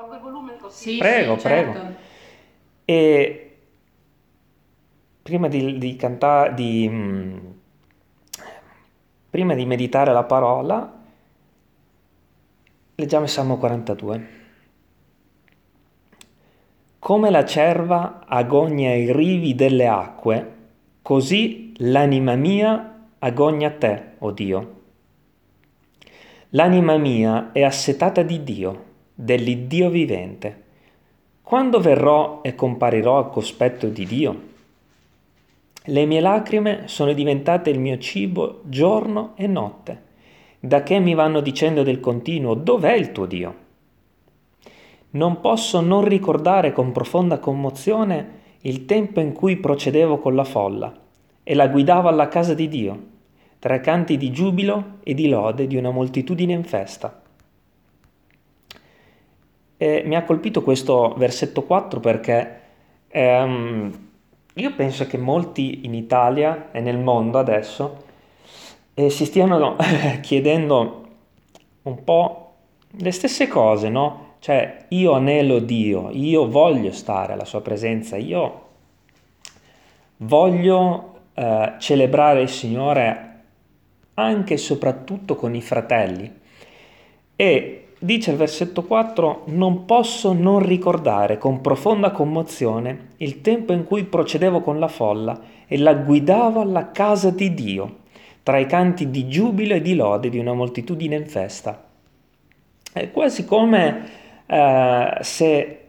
Tolgo il volume così. Sì, Prego, sì, prego. certo. E prima di, di cantare, di, mm, prima di meditare la parola, leggiamo il Salmo 42. Come la cerva agogna ai rivi delle acque, così l'anima mia agogna a te, o Dio. L'anima mia è assetata di Dio, dell'Iddio vivente. Quando verrò e comparirò al cospetto di Dio? Le mie lacrime sono diventate il mio cibo giorno e notte, da che mi vanno dicendo del continuo, dov'è il tuo Dio? Non posso non ricordare con profonda commozione il tempo in cui procedevo con la folla e la guidavo alla casa di Dio, tra canti di giubilo e di lode di una moltitudine in festa. E mi ha colpito questo versetto 4 perché ehm, io penso che molti in Italia e nel mondo adesso eh, si stiano chiedendo un po' le stesse cose, no? Cioè, io anelo Dio, io voglio stare alla sua presenza, io voglio eh, celebrare il Signore anche e soprattutto con i fratelli. E dice il versetto 4, non posso non ricordare con profonda commozione il tempo in cui procedevo con la folla e la guidavo alla casa di Dio, tra i canti di giubilo e di lode di una moltitudine in festa. È quasi come eh, se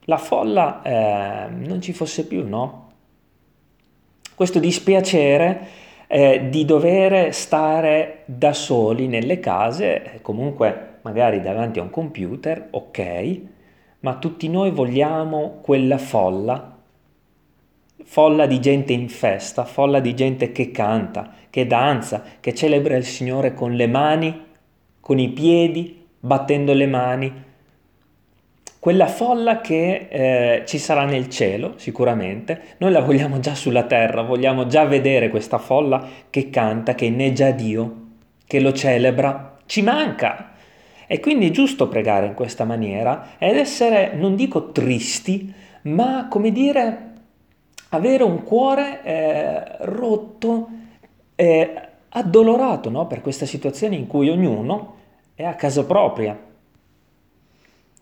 la folla eh, non ci fosse più, no? Questo dispiacere eh, di dover stare da soli nelle case, comunque magari davanti a un computer, ok, ma tutti noi vogliamo quella folla, folla di gente in festa, folla di gente che canta, che danza, che celebra il Signore con le mani, con i piedi, battendo le mani. Quella folla che eh, ci sarà nel cielo, sicuramente, noi la vogliamo già sulla terra, vogliamo già vedere questa folla che canta, che inneggia Dio, che lo celebra. Ci manca! E quindi è giusto pregare in questa maniera ed essere, non dico tristi, ma come dire, avere un cuore eh, rotto, eh, addolorato no? per questa situazione in cui ognuno è a casa propria.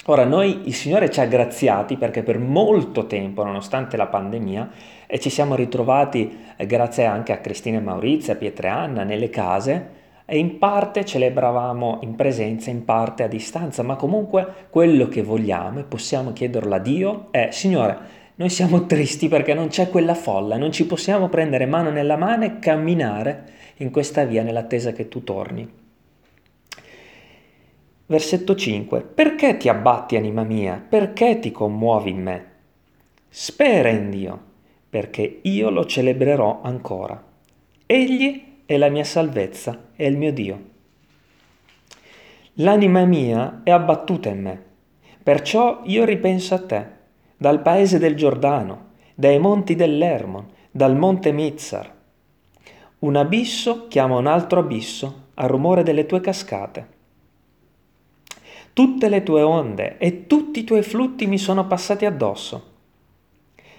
Ora, noi il Signore ci ha graziati perché per molto tempo, nonostante la pandemia, e ci siamo ritrovati, eh, grazie anche a Cristina e Maurizio, a Pietra Anna, nelle case, e in parte celebravamo in presenza, in parte a distanza, ma comunque quello che vogliamo e possiamo chiederlo a Dio è, Signore, noi siamo tristi perché non c'è quella folla, non ci possiamo prendere mano nella mano e camminare in questa via nell'attesa che tu torni. Versetto 5. Perché ti abbatti, anima mia? Perché ti commuovi in me? Spera in Dio, perché io lo celebrerò ancora. Egli è la mia salvezza, è il mio Dio. L'anima mia è abbattuta in me, perciò io ripenso a te, dal paese del Giordano, dai monti dell'Ermon, dal monte Mizzar. Un abisso chiama un altro abisso al rumore delle tue cascate. Tutte le tue onde e tutti i tuoi flutti mi sono passati addosso.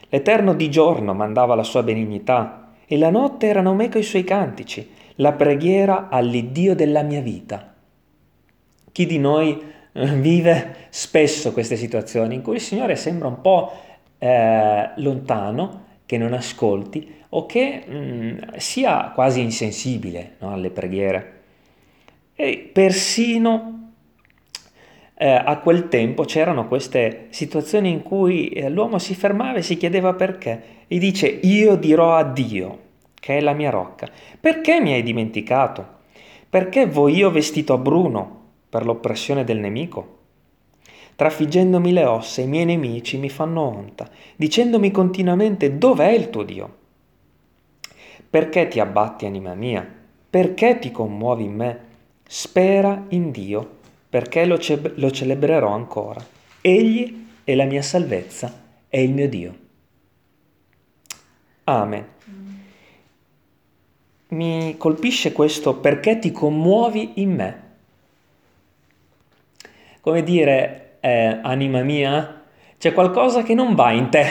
L'Eterno di giorno mandava la sua benignità e la notte erano meco i suoi cantici, la preghiera all'Iddio della mia vita. Chi di noi eh, vive spesso queste situazioni in cui il Signore sembra un po' eh, lontano, che non ascolti o che mh, mm, sia quasi insensibile no, alle preghiere. E persino eh, a quel tempo c'erano queste situazioni in cui eh, l'uomo si fermava e si chiedeva perché. E dice io dirò a Dio che è la mia rocca. Perché mi hai dimenticato? Perché voi io vestito a bruno per l'oppressione del nemico? Trafiggendomi le ossa i miei nemici mi fanno onta dicendomi continuamente dov'è il tuo Dio perché ti abbatti anima mia? Perché ti commuovi in me? Spera in Dio perché lo, ce- lo celebrerò ancora. Egli è la mia salvezza, è il mio Dio. Amen. Mi colpisce questo perché ti commuovi in me. Come dire, eh, anima mia? C'è qualcosa che non va in te.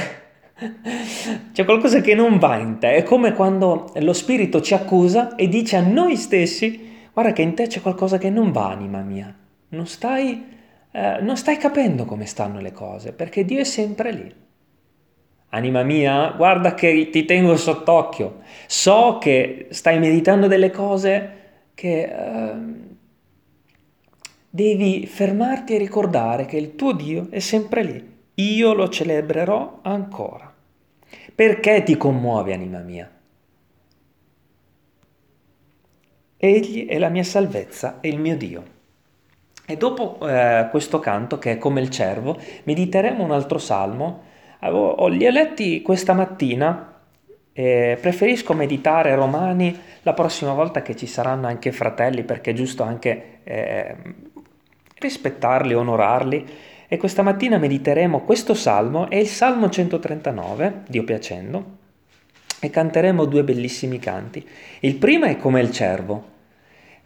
C'è qualcosa che non va in te. È come quando lo spirito ci accusa e dice a noi stessi, guarda che in te c'è qualcosa che non va, anima mia. Non stai, eh, non stai capendo come stanno le cose, perché Dio è sempre lì. Anima mia, guarda che ti tengo sott'occhio. So che stai meditando delle cose che eh, devi fermarti e ricordare che il tuo Dio è sempre lì. Io lo celebrerò ancora. Perché ti commuove, anima mia? Egli è la mia salvezza e il mio Dio. E dopo eh, questo canto, che è come il cervo, mediteremo un altro salmo Avevo, li ho letti questa mattina, eh, preferisco meditare romani la prossima volta che ci saranno anche fratelli perché è giusto anche eh, rispettarli, onorarli. E questa mattina mediteremo questo salmo, è il Salmo 139, Dio piacendo, e canteremo due bellissimi canti. Il primo è come il cervo,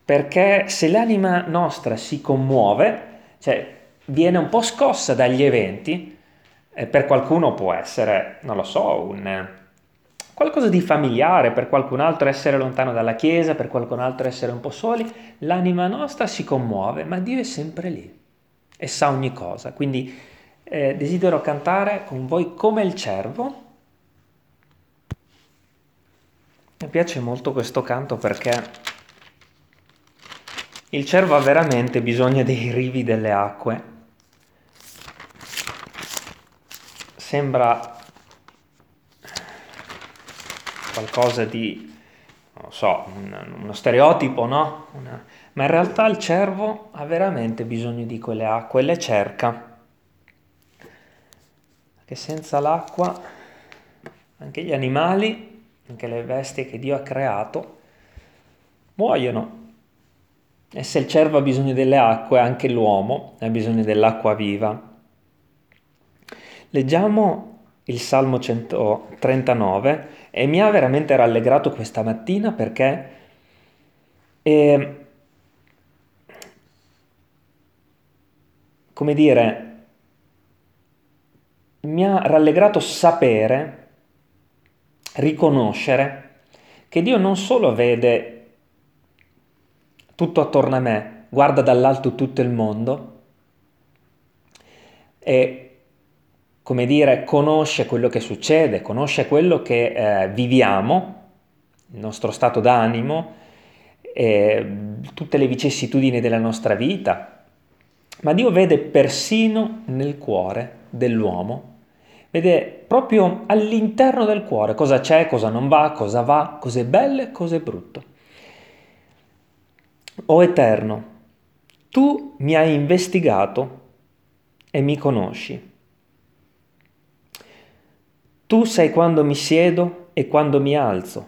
perché se l'anima nostra si commuove, cioè viene un po' scossa dagli eventi, per qualcuno può essere, non lo so, un, qualcosa di familiare, per qualcun altro essere lontano dalla Chiesa, per qualcun altro essere un po' soli, l'anima nostra si commuove, ma Dio è sempre lì e sa ogni cosa. Quindi eh, desidero cantare con voi come il cervo. Mi piace molto questo canto perché il cervo ha veramente bisogno dei rivi delle acque sembra qualcosa di, non so, un, uno stereotipo, no? Una, ma in realtà il cervo ha veramente bisogno di quelle acque le cerca. Che senza l'acqua anche gli animali, anche le bestie che Dio ha creato, muoiono. E se il cervo ha bisogno delle acque, anche l'uomo ha bisogno dell'acqua viva. Leggiamo il Salmo 139 e mi ha veramente rallegrato questa mattina perché eh, come dire, mi ha rallegrato sapere, riconoscere che Dio non solo vede tutto attorno a me, guarda dall'alto tutto il mondo e come dire, conosce quello che succede, conosce quello che eh, viviamo, il nostro stato d'animo, eh, tutte le vicissitudini della nostra vita, ma Dio vede persino nel cuore dell'uomo, vede proprio all'interno del cuore cosa c'è, cosa non va, cosa va, cosa è bello e cosa è brutto. O Eterno, tu mi hai investigato e mi conosci. Tu sai quando mi siedo e quando mi alzo.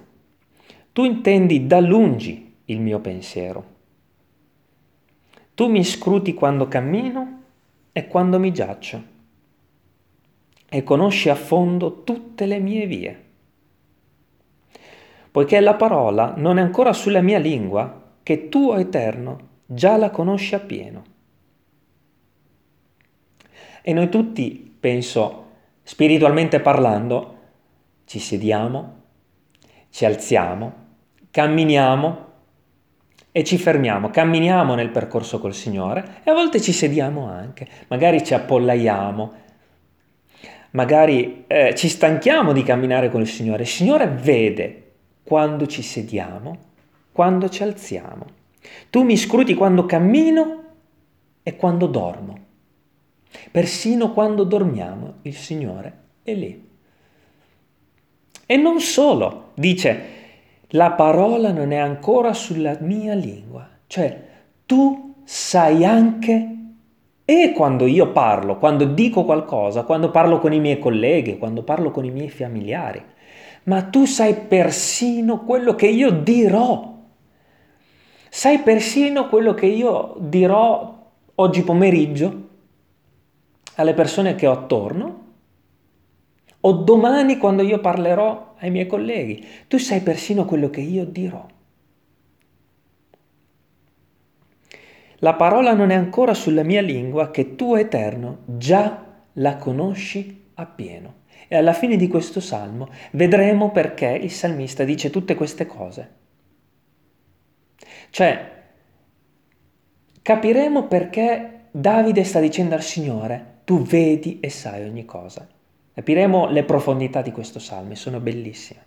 Tu intendi da lungi il mio pensiero. Tu mi scruti quando cammino e quando mi giaccio e conosci a fondo tutte le mie vie. Poiché la parola non è ancora sulla mia lingua, che tu, Eterno, già la conosci appieno. E noi tutti, penso, Spiritualmente parlando, ci sediamo, ci alziamo, camminiamo e ci fermiamo, camminiamo nel percorso col Signore e a volte ci sediamo anche, magari ci appollaiamo, magari eh, ci stanchiamo di camminare con il Signore. Il Signore vede quando ci sediamo, quando ci alziamo. Tu mi scruti quando cammino e quando dormo. Persino quando dormiamo il Signore è lì. E non solo, dice, la parola non è ancora sulla mia lingua, cioè tu sai anche e quando io parlo, quando dico qualcosa, quando parlo con i miei colleghi, quando parlo con i miei familiari, ma tu sai persino quello che io dirò. Sai persino quello che io dirò oggi pomeriggio alle persone che ho attorno o domani quando io parlerò ai miei colleghi. Tu sai persino quello che io dirò. la parola non è ancora sulla mia lingua che tu, Eterno, già la conosci appieno. E alla fine di questo salmo vedremo perché il salmista dice tutte queste cose. Cioè, capiremo perché Davide sta dicendo al Signore, tu vedi e sai ogni cosa. Capiremo le profondità di questo salmo, sono bellissime.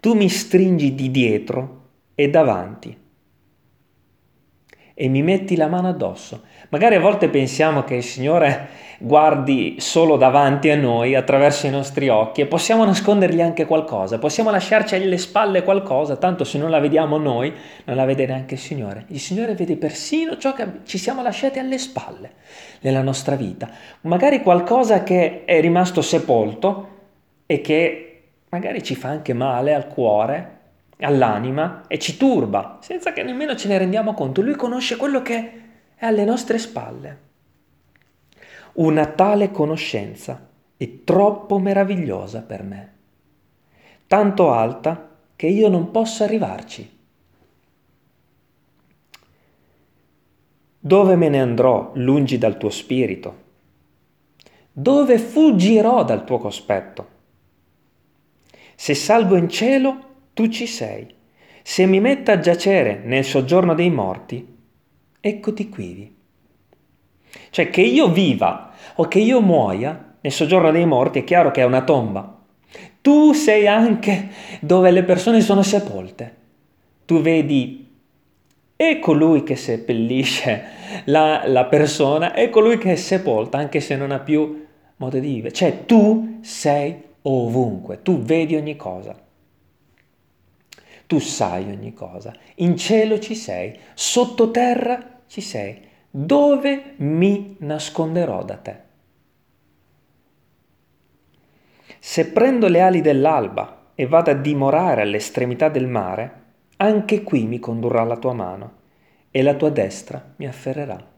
Tu mi stringi di dietro e davanti e mi metti la mano addosso. Magari a volte pensiamo che il Signore guardi solo davanti a noi, attraverso i nostri occhi, e possiamo nascondergli anche qualcosa, possiamo lasciarci alle spalle qualcosa, tanto se non la vediamo noi, non la vede neanche il Signore. Il Signore vede persino ciò che ci siamo lasciati alle spalle nella nostra vita, magari qualcosa che è rimasto sepolto e che magari ci fa anche male al cuore, all'anima e ci turba, senza che nemmeno ce ne rendiamo conto. Lui conosce quello che è alle nostre spalle. Una tale conoscenza è troppo meravigliosa per me, tanto alta che io non posso arrivarci. Dove me ne andrò lungi dal tuo spirito? Dove fuggirò dal tuo cospetto? Se salgo in cielo, tu ci sei. Se mi metto a giacere nel soggiorno dei morti, eccoti quivi. Cioè che io viva o che io muoia nel soggiorno dei morti è chiaro che è una tomba. Tu sei anche dove le persone sono sepolte. Tu vedi e colui che seppellisce la, la persona e colui che è sepolta anche se non ha più modo di vivere. Cioè tu sei ovunque, tu vedi ogni cosa. Tu sai ogni cosa, in cielo ci sei, sottoterra ci sei, dove mi nasconderò da te? Se prendo le ali dell'alba e vado a dimorare all'estremità del mare, anche qui mi condurrà la tua mano e la tua destra mi afferrerà.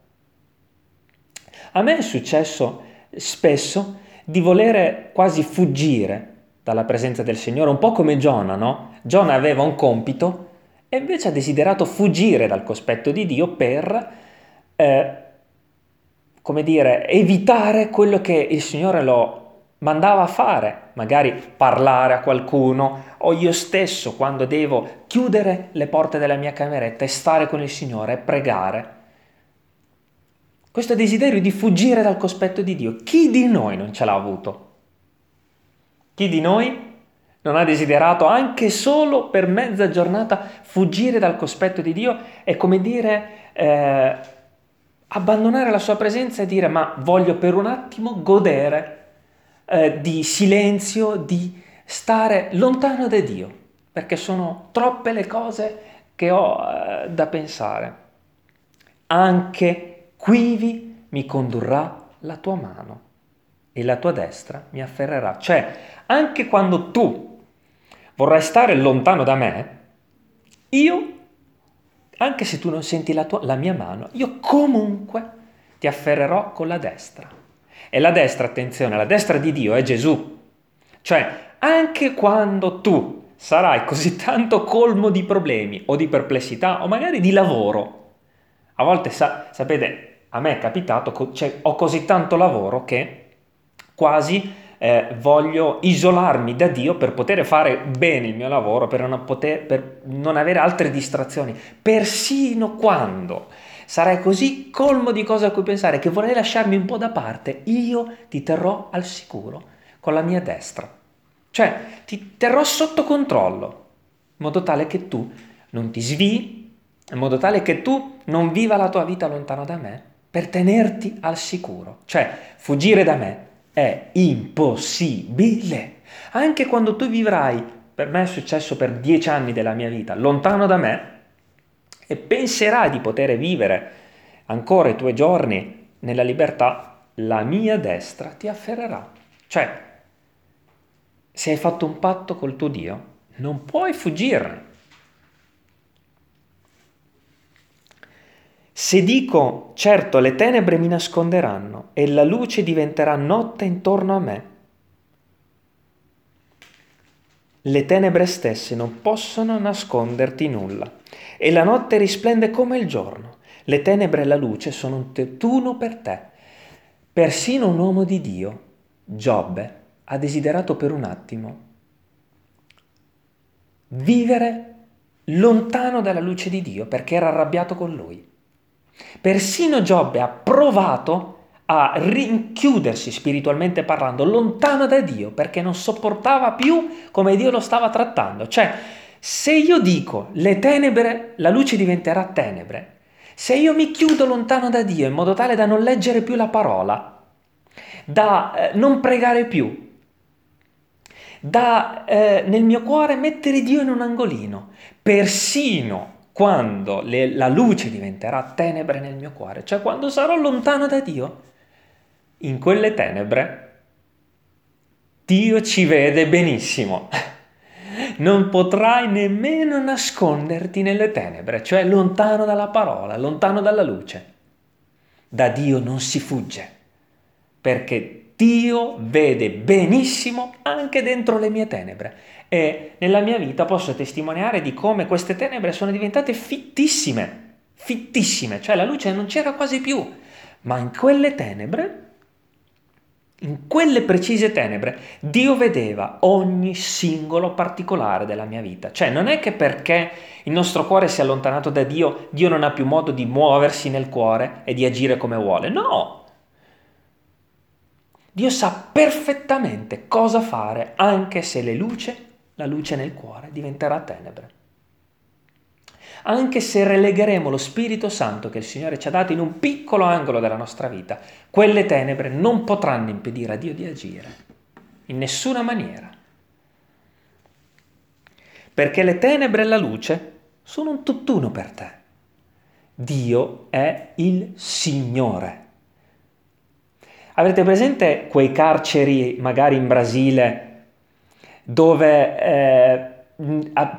A me è successo spesso di volere quasi fuggire dalla presenza del Signore, un po' come Giona, no? Giona aveva un compito e invece ha desiderato fuggire dal cospetto di Dio per, eh, come dire, evitare quello che il Signore lo mandava a fare, magari parlare a qualcuno o io stesso quando devo chiudere le porte della mia cameretta e stare con il Signore e pregare. Questo desiderio di fuggire dal cospetto di Dio, chi di noi non ce l'ha avuto? Chi di noi non ha desiderato anche solo per mezza giornata fuggire dal cospetto di Dio e come dire eh, abbandonare la sua presenza e dire ma voglio per un attimo godere eh, di silenzio, di stare lontano da Dio, perché sono troppe le cose che ho eh, da pensare. Anche quivi mi condurrà la tua mano e la tua destra mi afferrerà. Cioè, anche quando tu vorrai stare lontano da me, io, anche se tu non senti la, tua, la mia mano, io comunque ti afferrerò con la destra. E la destra, attenzione, la destra di Dio è Gesù. Cioè, anche quando tu sarai così tanto colmo di problemi o di perplessità o magari di lavoro, a volte sa, sapete, a me è capitato, cioè, ho così tanto lavoro che quasi eh, voglio isolarmi da Dio per poter fare bene il mio lavoro, per non, poter, per non avere altre distrazioni, persino quando sarai così colmo di cose a cui pensare che vorrei lasciarmi un po' da parte, io ti terrò al sicuro con la mia destra. Cioè, ti terrò sotto controllo, in modo tale che tu non ti svii, in modo tale che tu non viva la tua vita lontano da me, per tenerti al sicuro. Cioè, fuggire da me è impossibile. Anche quando tu vivrai, per me è successo per dieci anni della mia vita, lontano da me, e penserai di poter vivere ancora i tuoi giorni nella libertà, la mia destra ti afferrerà. Cioè, se hai fatto un patto col tuo Dio, non puoi fuggirne. Se dico, certo le tenebre mi nasconderanno e la luce diventerà notte intorno a me, le tenebre stesse non possono nasconderti nulla e la notte risplende come il giorno. Le tenebre e la luce sono un tutt'uno per te. Persino un uomo di Dio, Giobbe, ha desiderato per un attimo vivere lontano dalla luce di Dio perché era arrabbiato con lui. Persino Giobbe ha provato a rinchiudersi spiritualmente parlando lontano da Dio perché non sopportava più come Dio lo stava trattando. Cioè, se io dico le tenebre, la luce diventerà tenebre, se io mi chiudo lontano da Dio in modo tale da non leggere più la parola, da eh, non pregare più, da eh, nel mio cuore mettere Dio in un angolino, persino quando le, la luce diventerà tenebre nel mio cuore, cioè quando sarò lontano da Dio, in quelle tenebre Dio ci vede benissimo. Non potrai nemmeno nasconderti nelle tenebre, cioè lontano dalla parola, lontano dalla luce. Da Dio non si fugge, perché Dio vede benissimo anche dentro le mie tenebre e nella mia vita posso testimoniare di come queste tenebre sono diventate fittissime, fittissime, cioè la luce non c'era quasi più, ma in quelle tenebre, in quelle precise tenebre, Dio vedeva ogni singolo particolare della mia vita. Cioè non è che perché il nostro cuore si è allontanato da Dio, Dio non ha più modo di muoversi nel cuore e di agire come vuole. No, Dio sa perfettamente cosa fare anche se le luce la luce nel cuore diventerà tenebre. Anche se relegheremo lo Spirito Santo che il Signore ci ha dato in un piccolo angolo della nostra vita, quelle tenebre non potranno impedire a Dio di agire, in nessuna maniera. Perché le tenebre e la luce sono un tutt'uno per te. Dio è il Signore. Avrete presente quei carceri, magari in Brasile, dove eh,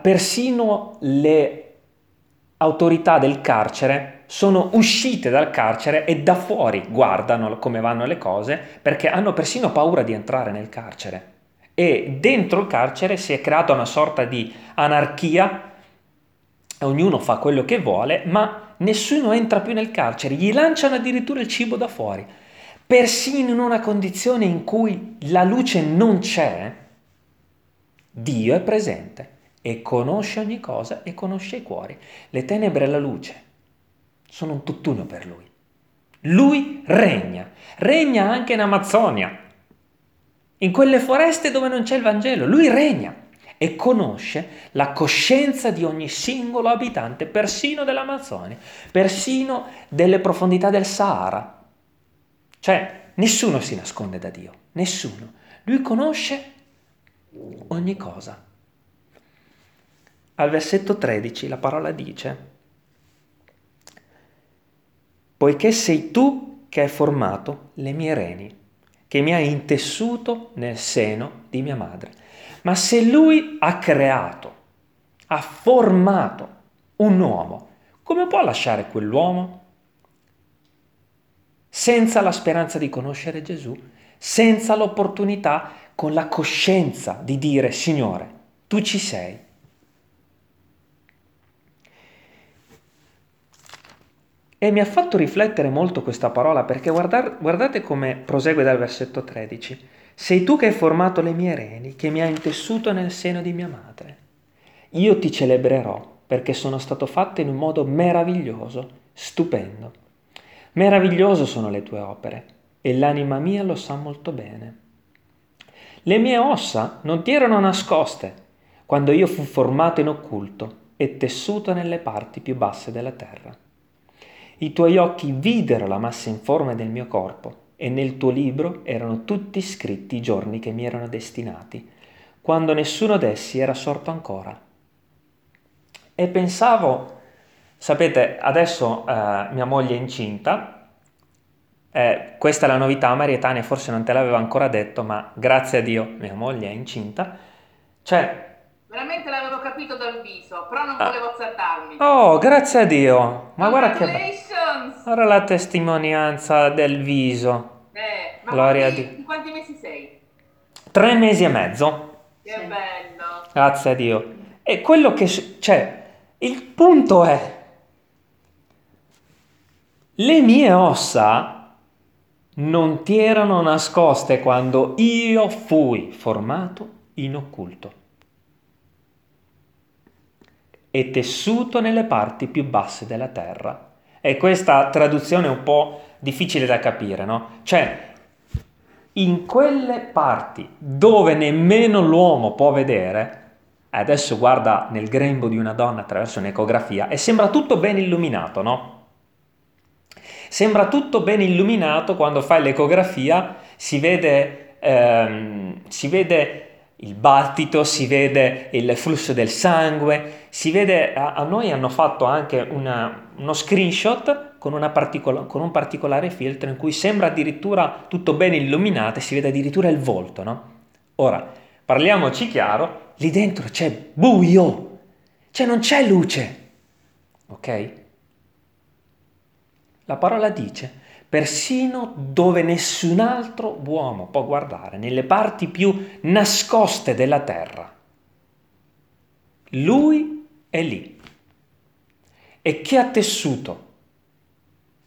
persino le autorità del carcere sono uscite dal carcere e da fuori guardano come vanno le cose perché hanno persino paura di entrare nel carcere. E dentro il carcere si è creata una sorta di anarchia, ognuno fa quello che vuole, ma nessuno entra più nel carcere, gli lanciano addirittura il cibo da fuori. Persino in una condizione in cui la luce non c'è, Dio è presente e conosce ogni cosa e conosce i cuori. Le tenebre e la luce sono un tutt'uno per lui. Lui regna, regna anche in Amazzonia, in quelle foreste dove non c'è il Vangelo. Lui regna e conosce la coscienza di ogni singolo abitante, persino dell'Amazzonia, persino delle profondità del Sahara. Cioè, nessuno si nasconde da Dio, nessuno. Lui conosce ogni cosa. Al versetto 13 la parola dice, poiché sei tu che hai formato le mie reni, che mi hai intessuto nel seno di mia madre. Ma se lui ha creato, ha formato un uomo, come può lasciare quell'uomo? Senza la speranza di conoscere Gesù, senza l'opportunità con la coscienza di dire Signore, tu ci sei. E mi ha fatto riflettere molto questa parola perché guardar, guardate come prosegue dal versetto 13. Sei tu che hai formato le mie reni, che mi hai intessuto nel seno di mia madre. Io ti celebrerò perché sono stato fatto in un modo meraviglioso, stupendo. Meraviglioso sono le tue opere e l'anima mia lo sa molto bene. Le mie ossa non ti erano nascoste quando io fu formato in occulto e tessuto nelle parti più basse della terra. I tuoi occhi videro la massa informe del mio corpo e nel tuo libro erano tutti scritti i giorni che mi erano destinati, quando nessuno d'essi era sorto ancora. E pensavo, sapete, adesso eh, mia moglie è incinta eh, questa è la novità, Maria Tania forse non te l'aveva ancora detto, ma grazie a Dio mia moglie è incinta. Cioè... Veramente l'avevo capito dal viso, però non ah. volevo azzardarmi. Oh, grazie a Dio! Ma guarda che... Ora la testimonianza del viso. Eh, ma Gloria quanti, a Dio. quanti mesi sei? Tre mesi e mezzo. Che sì. bello! Grazie a Dio. E quello che... Cioè, il punto è le mie ossa non ti erano nascoste quando io fui formato in occulto e tessuto nelle parti più basse della terra. E questa traduzione è un po' difficile da capire, no? Cioè, in quelle parti dove nemmeno l'uomo può vedere, adesso guarda nel grembo di una donna attraverso un'ecografia e sembra tutto ben illuminato, no? Sembra tutto ben illuminato quando fai l'ecografia, si vede, ehm, si vede il battito, si vede il flusso del sangue, si vede, a, a noi hanno fatto anche una, uno screenshot con, particola, con, un particolare filtro in cui sembra addirittura tutto ben illuminato e si vede addirittura il volto, no? Ora, parliamoci chiaro, lì dentro c'è buio, cioè non c'è luce, ok? La parola dice persino dove nessun altro uomo può guardare, nelle parti più nascoste della terra. Lui è lì. E chi ha tessuto?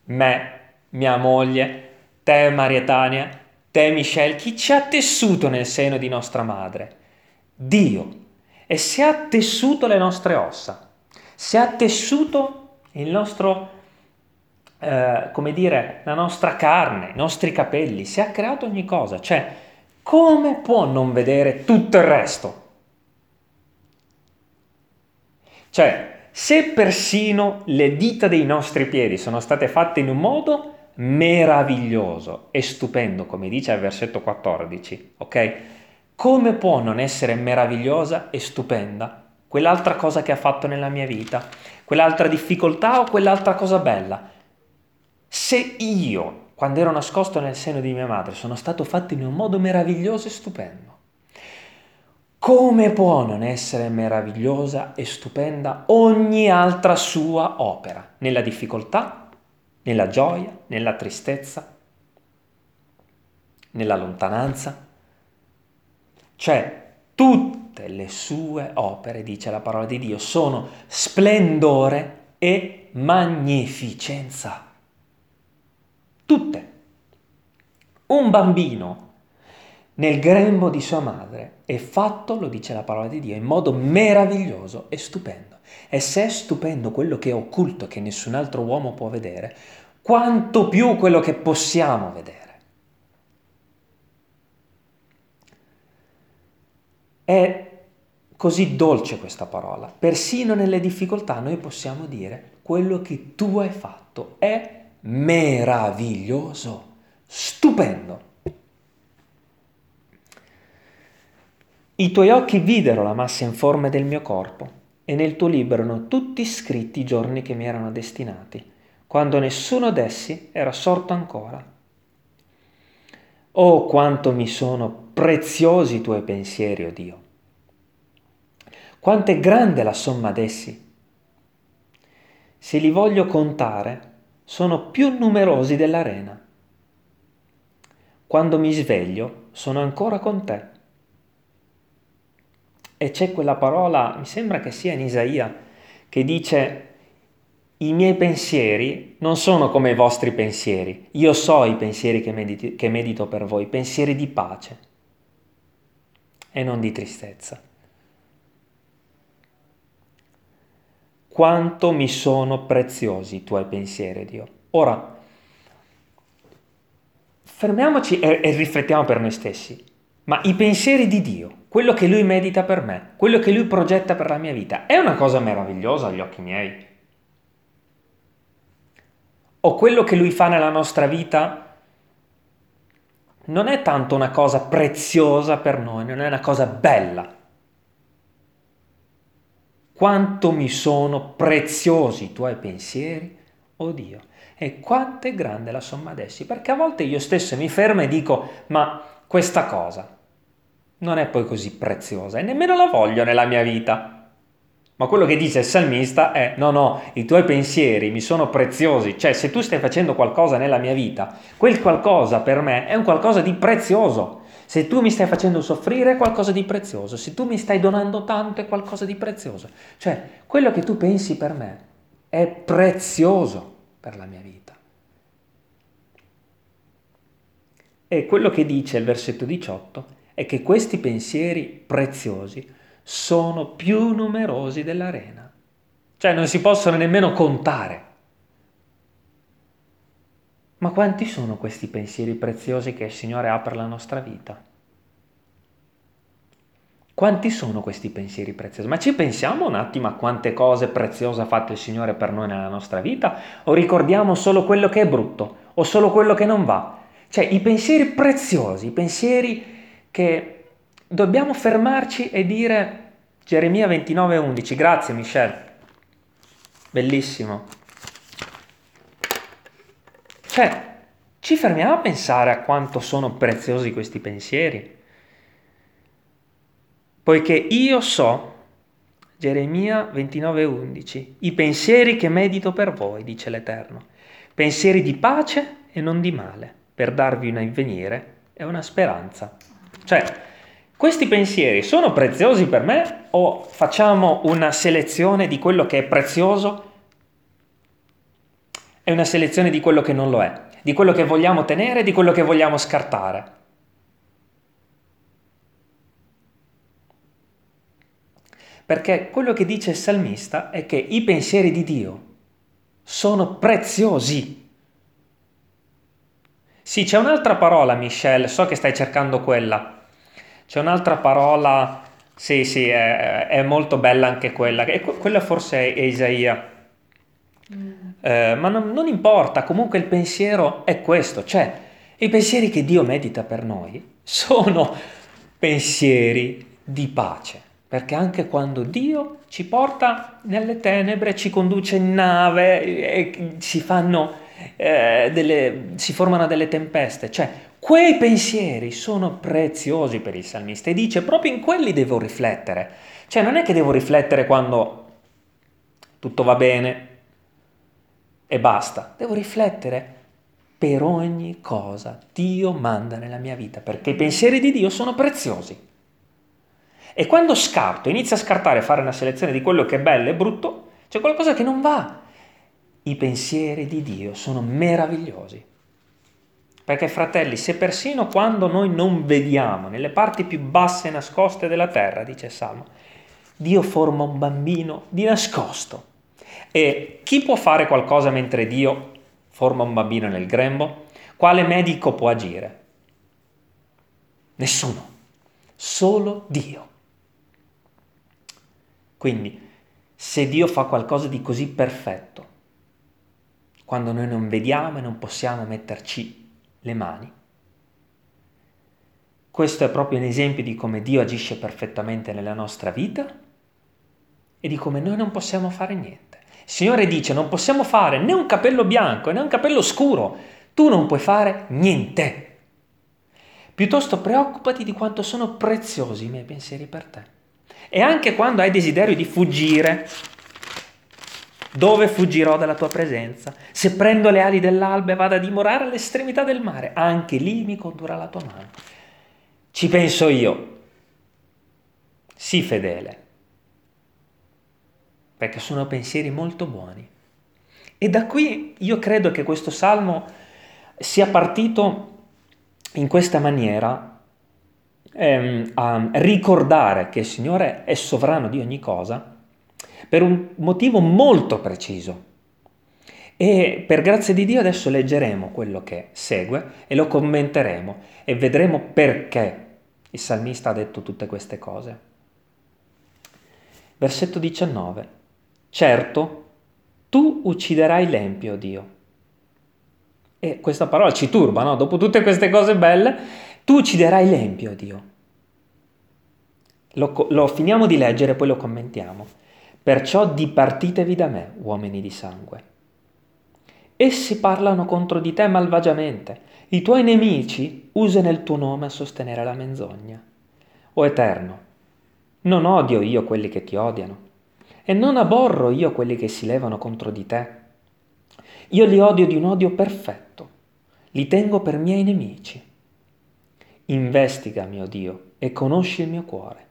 Me, mia moglie, te Maria Tania, te Michelle, chi ci ha tessuto nel seno di nostra madre? Dio. E se ha tessuto le nostre ossa, se ha tessuto il nostro eh, come dire, la nostra carne, i nostri capelli, si è creato ogni cosa. Cioè, come può non vedere tutto il resto? Cioè, se persino le dita dei nostri piedi sono state fatte in un modo meraviglioso e stupendo, come dice al versetto 14, ok? Come può non essere meravigliosa e stupenda quell'altra cosa che ha fatto nella mia vita, quell'altra difficoltà o quell'altra cosa bella? Se io, quando ero nascosto nel seno di mia madre, sono stato fatto in un modo meraviglioso e stupendo, come può non essere meravigliosa e stupenda ogni altra sua opera, nella difficoltà, nella gioia, nella tristezza, nella lontananza? Cioè, tutte le sue opere, dice la parola di Dio, sono splendore e magnificenza tutte. Un bambino nel grembo di sua madre è fatto, lo dice la parola di Dio, in modo meraviglioso e stupendo. E se è stupendo quello che è occulto, che nessun altro uomo può vedere, quanto più quello che possiamo vedere. È così dolce questa parola. Persino nelle difficoltà noi possiamo dire quello che tu hai fatto è meraviglioso, stupendo. I tuoi occhi videro la massa informe del mio corpo e nel tuo libro erano tutti scritti i giorni che mi erano destinati, quando nessuno d'essi era sorto ancora. Oh, quanto mi sono preziosi i tuoi pensieri, o oh Dio! Quanto è grande la somma d'essi! Se li voglio contare, sono più numerosi dell'arena. Quando mi sveglio sono ancora con te. E c'è quella parola, mi sembra che sia in Isaia, che dice i miei pensieri non sono come i vostri pensieri. Io so i pensieri che, mediti, che medito per voi, pensieri di pace e non di tristezza. Quanto mi sono preziosi i tuoi pensieri, Dio. Ora, fermiamoci e, e riflettiamo per noi stessi. Ma i pensieri di Dio, quello che Lui medita per me, quello che Lui progetta per la mia vita, è una cosa meravigliosa agli occhi miei? O quello che Lui fa nella nostra vita non è tanto una cosa preziosa per noi, non è una cosa bella quanto mi sono preziosi i tuoi pensieri, oh Dio, e quanto è grande la somma d'essi, perché a volte io stesso mi fermo e dico, ma questa cosa non è poi così preziosa e nemmeno la voglio nella mia vita. Ma quello che dice il salmista è, no, no, i tuoi pensieri mi sono preziosi, cioè se tu stai facendo qualcosa nella mia vita, quel qualcosa per me è un qualcosa di prezioso. Se tu mi stai facendo soffrire è qualcosa di prezioso, se tu mi stai donando tanto è qualcosa di prezioso. Cioè, quello che tu pensi per me è prezioso per la mia vita. E quello che dice il versetto 18 è che questi pensieri preziosi sono più numerosi dell'arena. Cioè non si possono nemmeno contare. Ma quanti sono questi pensieri preziosi che il Signore ha per la nostra vita? Quanti sono questi pensieri preziosi? Ma ci pensiamo un attimo a quante cose preziose ha fatto il Signore per noi nella nostra vita? O ricordiamo solo quello che è brutto o solo quello che non va? Cioè i pensieri preziosi, i pensieri che dobbiamo fermarci e dire Geremia 29:11, grazie Michelle, bellissimo. Cioè, ci fermiamo a pensare a quanto sono preziosi questi pensieri. Poiché io so, Geremia 29:11, i pensieri che medito per voi, dice l'Eterno, pensieri di pace e non di male, per darvi un avvenire e una speranza. Cioè, questi pensieri sono preziosi per me o facciamo una selezione di quello che è prezioso e una selezione di quello che non lo è, di quello che vogliamo tenere e di quello che vogliamo scartare? Perché quello che dice il salmista è che i pensieri di Dio sono preziosi. Sì, c'è un'altra parola, Michelle, so che stai cercando quella. C'è un'altra parola, sì, sì, è, è molto bella anche quella. E quella forse è Isaia. Eh, ma non, non importa, comunque il pensiero è questo, cioè i pensieri che Dio medita per noi sono pensieri di pace. Perché anche quando Dio ci porta nelle tenebre, ci conduce in nave e si fanno eh, delle, si formano delle tempeste, cioè quei pensieri sono preziosi per il salmista e dice proprio in quelli devo riflettere. Cioè non è che devo riflettere quando tutto va bene e basta, devo riflettere per ogni cosa Dio manda nella mia vita, perché i pensieri di Dio sono preziosi. E quando scarto, inizio a scartare, fare una selezione di quello che è bello e brutto, c'è qualcosa che non va. I pensieri di Dio sono meravigliosi. Perché fratelli, se persino quando noi non vediamo, nelle parti più basse e nascoste della terra, dice Salmo, Dio forma un bambino di nascosto. E chi può fare qualcosa mentre Dio forma un bambino nel grembo? Quale medico può agire? Nessuno, solo Dio. Quindi, se Dio fa qualcosa di così perfetto, quando noi non vediamo e non possiamo metterci le mani, questo è proprio un esempio di come Dio agisce perfettamente nella nostra vita e di come noi non possiamo fare niente. Signore dice non possiamo fare né un capello bianco né un capello scuro, tu non puoi fare niente. Piuttosto preoccupati di quanto sono preziosi i miei pensieri per te. E anche quando hai desiderio di fuggire, dove fuggirò dalla tua presenza? Se prendo le ali dell'alba e vado a dimorare all'estremità del mare, anche lì mi condurrà la tua mano. Ci penso io. Sii fedele, perché sono pensieri molto buoni. E da qui io credo che questo salmo sia partito in questa maniera ehm, a ricordare che il Signore è sovrano di ogni cosa per un motivo molto preciso. E per grazia di Dio adesso leggeremo quello che segue e lo commenteremo e vedremo perché il salmista ha detto tutte queste cose. Versetto 19. Certo, tu ucciderai l'empio, Dio. E questa parola ci turba, no? Dopo tutte queste cose belle, tu ucciderai l'empio, Dio. Lo, lo finiamo di leggere e poi lo commentiamo. Perciò dipartitevi da me, uomini di sangue. Essi parlano contro di te malvagiamente. I tuoi nemici usano il tuo nome a sostenere la menzogna. O Eterno, non odio io quelli che ti odiano, e non aborro io quelli che si levano contro di te. Io li odio di un odio perfetto, li tengo per miei nemici. Investiga, mio Dio, e conosci il mio cuore.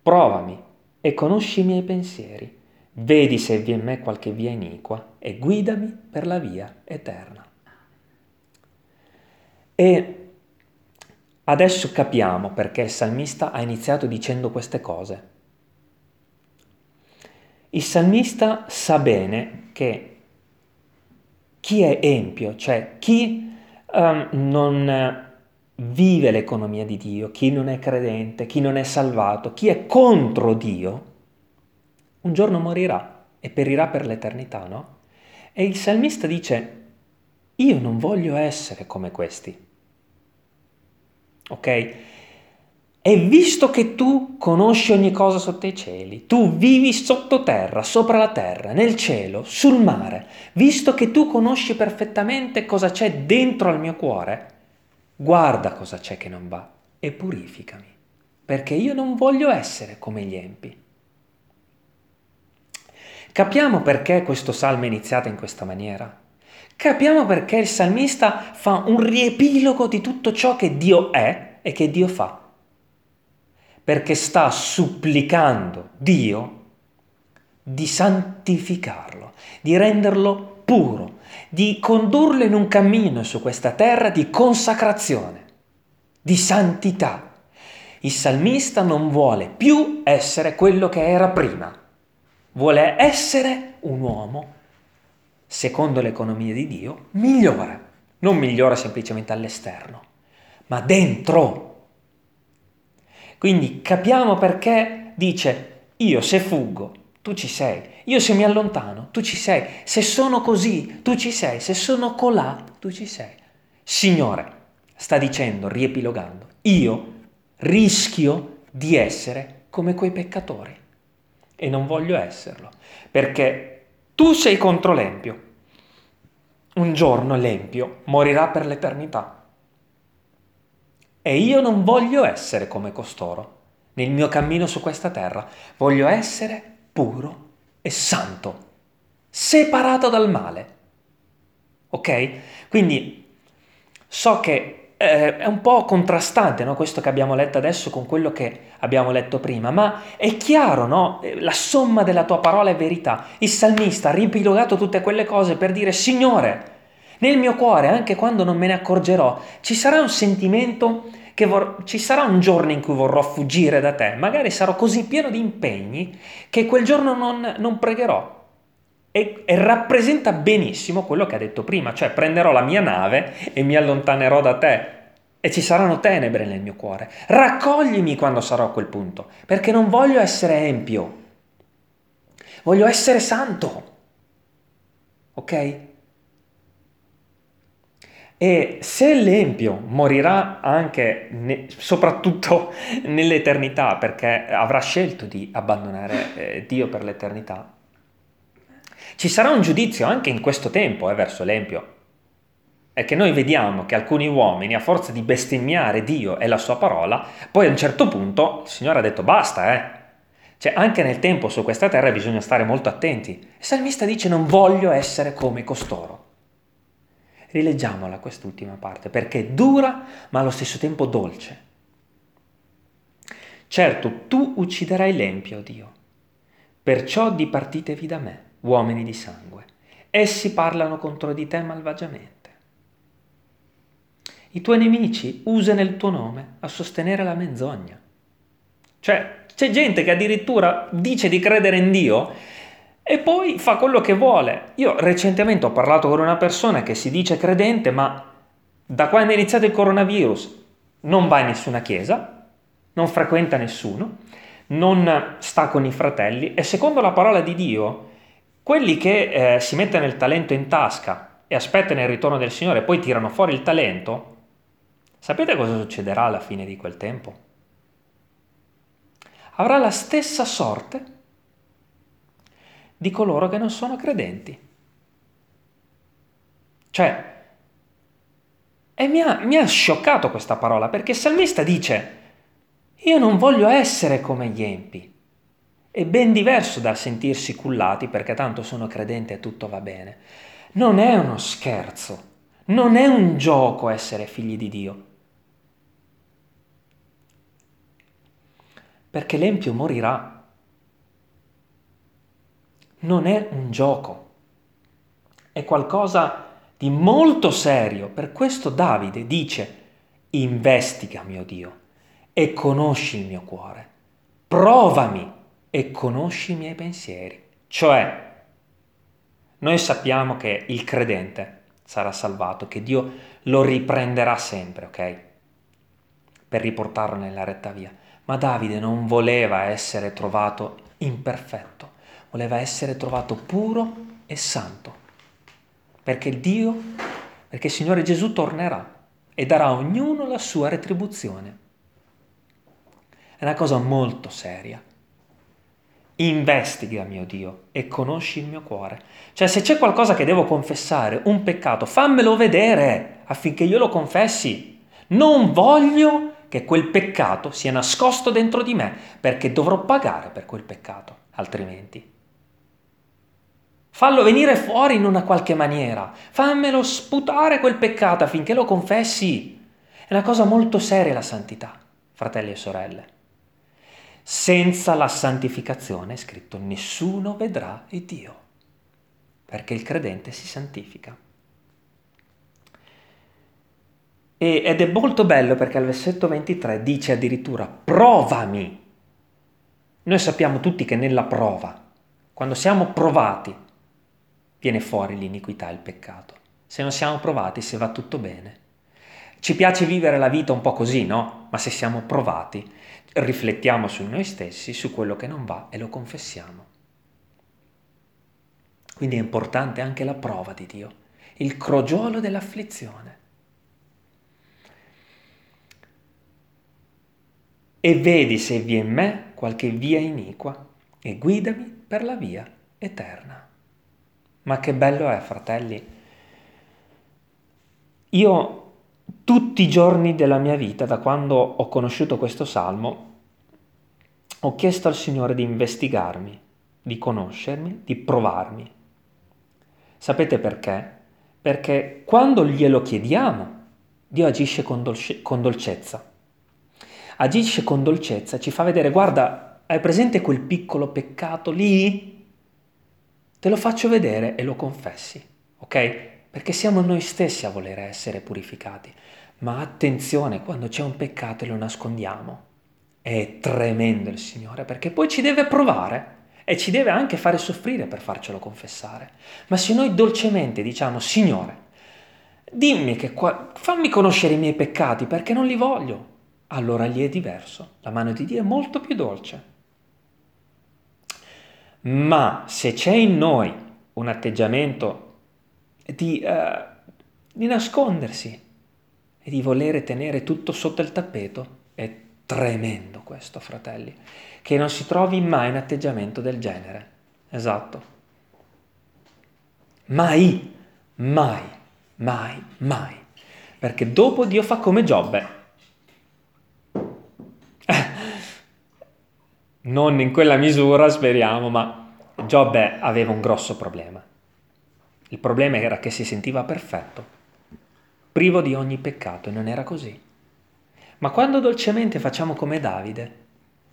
Provami e conosci i miei pensieri. Vedi se vi è in me qualche via iniqua e guidami per la via eterna. E Adesso capiamo perché il salmista ha iniziato dicendo queste cose. Il salmista sa bene che chi è empio, cioè chi um, non vive l'economia di Dio, chi non è credente, chi non è salvato, chi è contro Dio, un giorno morirà e perirà per l'eternità, no? E il salmista dice, io non voglio essere come questi. Ok? E visto che tu conosci ogni cosa sotto i cieli, tu vivi sottoterra, sopra la terra, nel cielo, sul mare, visto che tu conosci perfettamente cosa c'è dentro al mio cuore, guarda cosa c'è che non va e purificami, perché io non voglio essere come gli empi. Capiamo perché questo salmo è iniziato in questa maniera. Capiamo perché il salmista fa un riepilogo di tutto ciò che Dio è e che Dio fa. Perché sta supplicando Dio di santificarlo, di renderlo puro, di condurlo in un cammino su questa terra di consacrazione, di santità. Il salmista non vuole più essere quello che era prima, vuole essere un uomo secondo l'economia di Dio, migliora. Non migliora semplicemente all'esterno, ma dentro. Quindi capiamo perché dice, io se fuggo, tu ci sei. Io se mi allontano, tu ci sei. Se sono così, tu ci sei. Se sono colà, tu ci sei. Signore, sta dicendo, riepilogando, io rischio di essere come quei peccatori e non voglio esserlo, perché tu sei contro l'Empio. Un giorno l'Empio morirà per l'eternità. E io non voglio essere come costoro. Nel mio cammino su questa terra voglio essere puro e santo, separato dal male. Ok? Quindi so che eh, è un po' contrastante no? questo che abbiamo letto adesso con quello che abbiamo letto prima, ma è chiaro, no? la somma della tua parola è verità. Il salmista ha riepilogato tutte quelle cose per dire, Signore, nel mio cuore, anche quando non me ne accorgerò, ci sarà un sentimento che vor- ci sarà un giorno in cui vorrò fuggire da te, magari sarò così pieno di impegni che quel giorno non, non pregherò. E, e, rappresenta benissimo quello che ha detto prima, cioè prenderò la mia nave e mi allontanerò da te e ci saranno tenebre nel mio cuore. Raccoglimi quando sarò a quel punto, perché non voglio essere empio, voglio essere santo. Ok? E se l'empio morirà anche, ne, soprattutto nell'eternità, perché avrà scelto di abbandonare eh, Dio per l'eternità, ci sarà un giudizio anche in questo tempo eh, verso l'Empio. È che noi vediamo che alcuni uomini, a forza di bestemmiare Dio e la sua parola, poi a un certo punto il Signore ha detto basta, eh. Cioè anche nel tempo su questa terra bisogna stare molto attenti. Il salmista dice non voglio essere come costoro. Rileggiamola quest'ultima parte perché è dura ma allo stesso tempo dolce. Certo, tu ucciderai l'empio, Dio, perciò dipartitevi da me uomini di sangue. Essi parlano contro di te malvagiamente. I tuoi nemici usano il tuo nome a sostenere la menzogna. Cioè, c'è gente che addirittura dice di credere in Dio e poi fa quello che vuole. Io recentemente ho parlato con una persona che si dice credente, ma da quando è iniziato il coronavirus non va in nessuna chiesa, non frequenta nessuno, non sta con i fratelli e secondo la parola di Dio quelli che eh, si mettono il talento in tasca e aspettano il ritorno del Signore e poi tirano fuori il talento, sapete cosa succederà alla fine di quel tempo? Avrà la stessa sorte di coloro che non sono credenti. Cioè, e mi ha, mi ha scioccato questa parola perché il salmista dice, io non voglio essere come gli empi è ben diverso dal sentirsi cullati perché tanto sono credente e tutto va bene. Non è uno scherzo, non è un gioco essere figli di Dio. Perché l'empio morirà. Non è un gioco, è qualcosa di molto serio. Per questo Davide dice, investiga mio Dio e conosci il mio cuore, provami e conosci i miei pensieri. Cioè, noi sappiamo che il credente sarà salvato, che Dio lo riprenderà sempre, ok? Per riportarlo nella retta via. Ma Davide non voleva essere trovato imperfetto, voleva essere trovato puro e santo. Perché Dio, perché il Signore Gesù tornerà e darà a ognuno la sua retribuzione. È una cosa molto seria. Investiga, mio Dio, e conosci il mio cuore. Cioè, se c'è qualcosa che devo confessare, un peccato, fammelo vedere affinché io lo confessi. Non voglio che quel peccato sia nascosto dentro di me, perché dovrò pagare per quel peccato, altrimenti. Fallo venire fuori in una qualche maniera, fammelo sputare quel peccato affinché lo confessi. È una cosa molto seria la santità, fratelli e sorelle. Senza la santificazione, è scritto, nessuno vedrà il Dio, perché il credente si santifica. Ed è molto bello perché al versetto 23 dice addirittura provami. Noi sappiamo tutti che nella prova, quando siamo provati, viene fuori l'iniquità, il peccato. Se non siamo provati, se va tutto bene. Ci piace vivere la vita un po' così, no? Ma se siamo provati, riflettiamo su noi stessi, su quello che non va e lo confessiamo. Quindi è importante anche la prova di Dio, il crogiolo dell'afflizione. E vedi se vi è in me qualche via iniqua e guidami per la via eterna. Ma che bello è, fratelli. Io tutti i giorni della mia vita, da quando ho conosciuto questo salmo, ho chiesto al Signore di investigarmi, di conoscermi, di provarmi. Sapete perché? Perché quando glielo chiediamo, Dio agisce con, dolce, con dolcezza. Agisce con dolcezza, ci fa vedere, guarda, hai presente quel piccolo peccato lì? Te lo faccio vedere e lo confessi, ok? Perché siamo noi stessi a voler essere purificati. Ma attenzione, quando c'è un peccato e lo nascondiamo, è tremendo il Signore, perché poi ci deve provare e ci deve anche fare soffrire per farcelo confessare. Ma se noi dolcemente diciamo, Signore, dimmi che qua, fammi conoscere i miei peccati perché non li voglio, allora lì è diverso. La mano di Dio è molto più dolce. Ma se c'è in noi un atteggiamento di, uh, di nascondersi, e di volere tenere tutto sotto il tappeto è tremendo questo, fratelli. Che non si trovi mai un atteggiamento del genere. Esatto. Mai, mai, mai, mai. Perché dopo Dio fa come Giobbe. Non in quella misura, speriamo, ma Giobbe aveva un grosso problema. Il problema era che si sentiva perfetto privo di ogni peccato, e non era così. Ma quando dolcemente facciamo come Davide,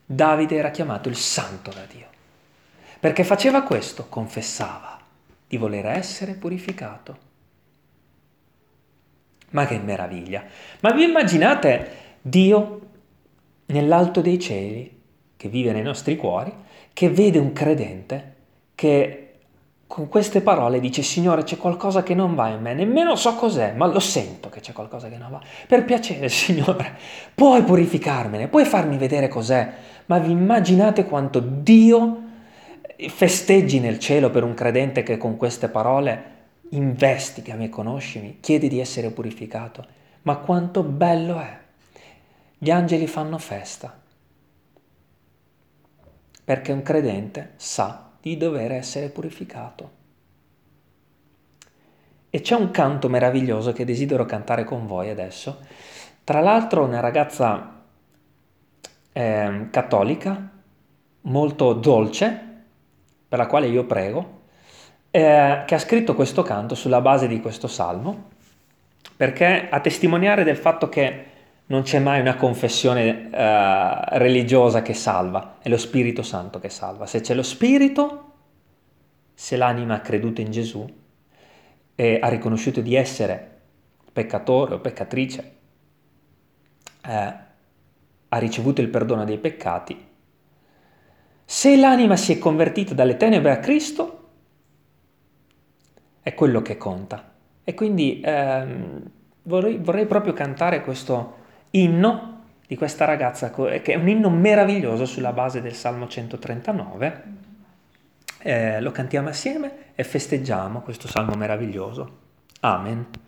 Davide era chiamato il santo da Dio, perché faceva questo, confessava di voler essere purificato. Ma che meraviglia! Ma vi immaginate Dio nell'alto dei cieli, che vive nei nostri cuori, che vede un credente che con queste parole dice Signore c'è qualcosa che non va in me, nemmeno so cos'è, ma lo sento che c'è qualcosa che non va. Per piacere Signore, puoi purificarmene, puoi farmi vedere cos'è, ma vi immaginate quanto Dio festeggi nel cielo per un credente che con queste parole investigami e conoscimi, chiede di essere purificato, ma quanto bello è. Gli angeli fanno festa, perché un credente sa di dover essere purificato. E c'è un canto meraviglioso che desidero cantare con voi adesso. Tra l'altro una ragazza eh, cattolica, molto dolce, per la quale io prego, eh, che ha scritto questo canto sulla base di questo salmo, perché a testimoniare del fatto che non c'è mai una confessione uh, religiosa che salva, è lo Spirito Santo che salva. Se c'è lo Spirito, se l'anima ha creduto in Gesù e ha riconosciuto di essere peccatore o peccatrice, eh, ha ricevuto il perdono dei peccati, se l'anima si è convertita dalle tenebre a Cristo, è quello che conta. E quindi ehm, vorrei, vorrei proprio cantare questo inno di questa ragazza, che è un inno meraviglioso sulla base del Salmo 139. Eh, lo cantiamo assieme e festeggiamo questo salmo meraviglioso. Amen.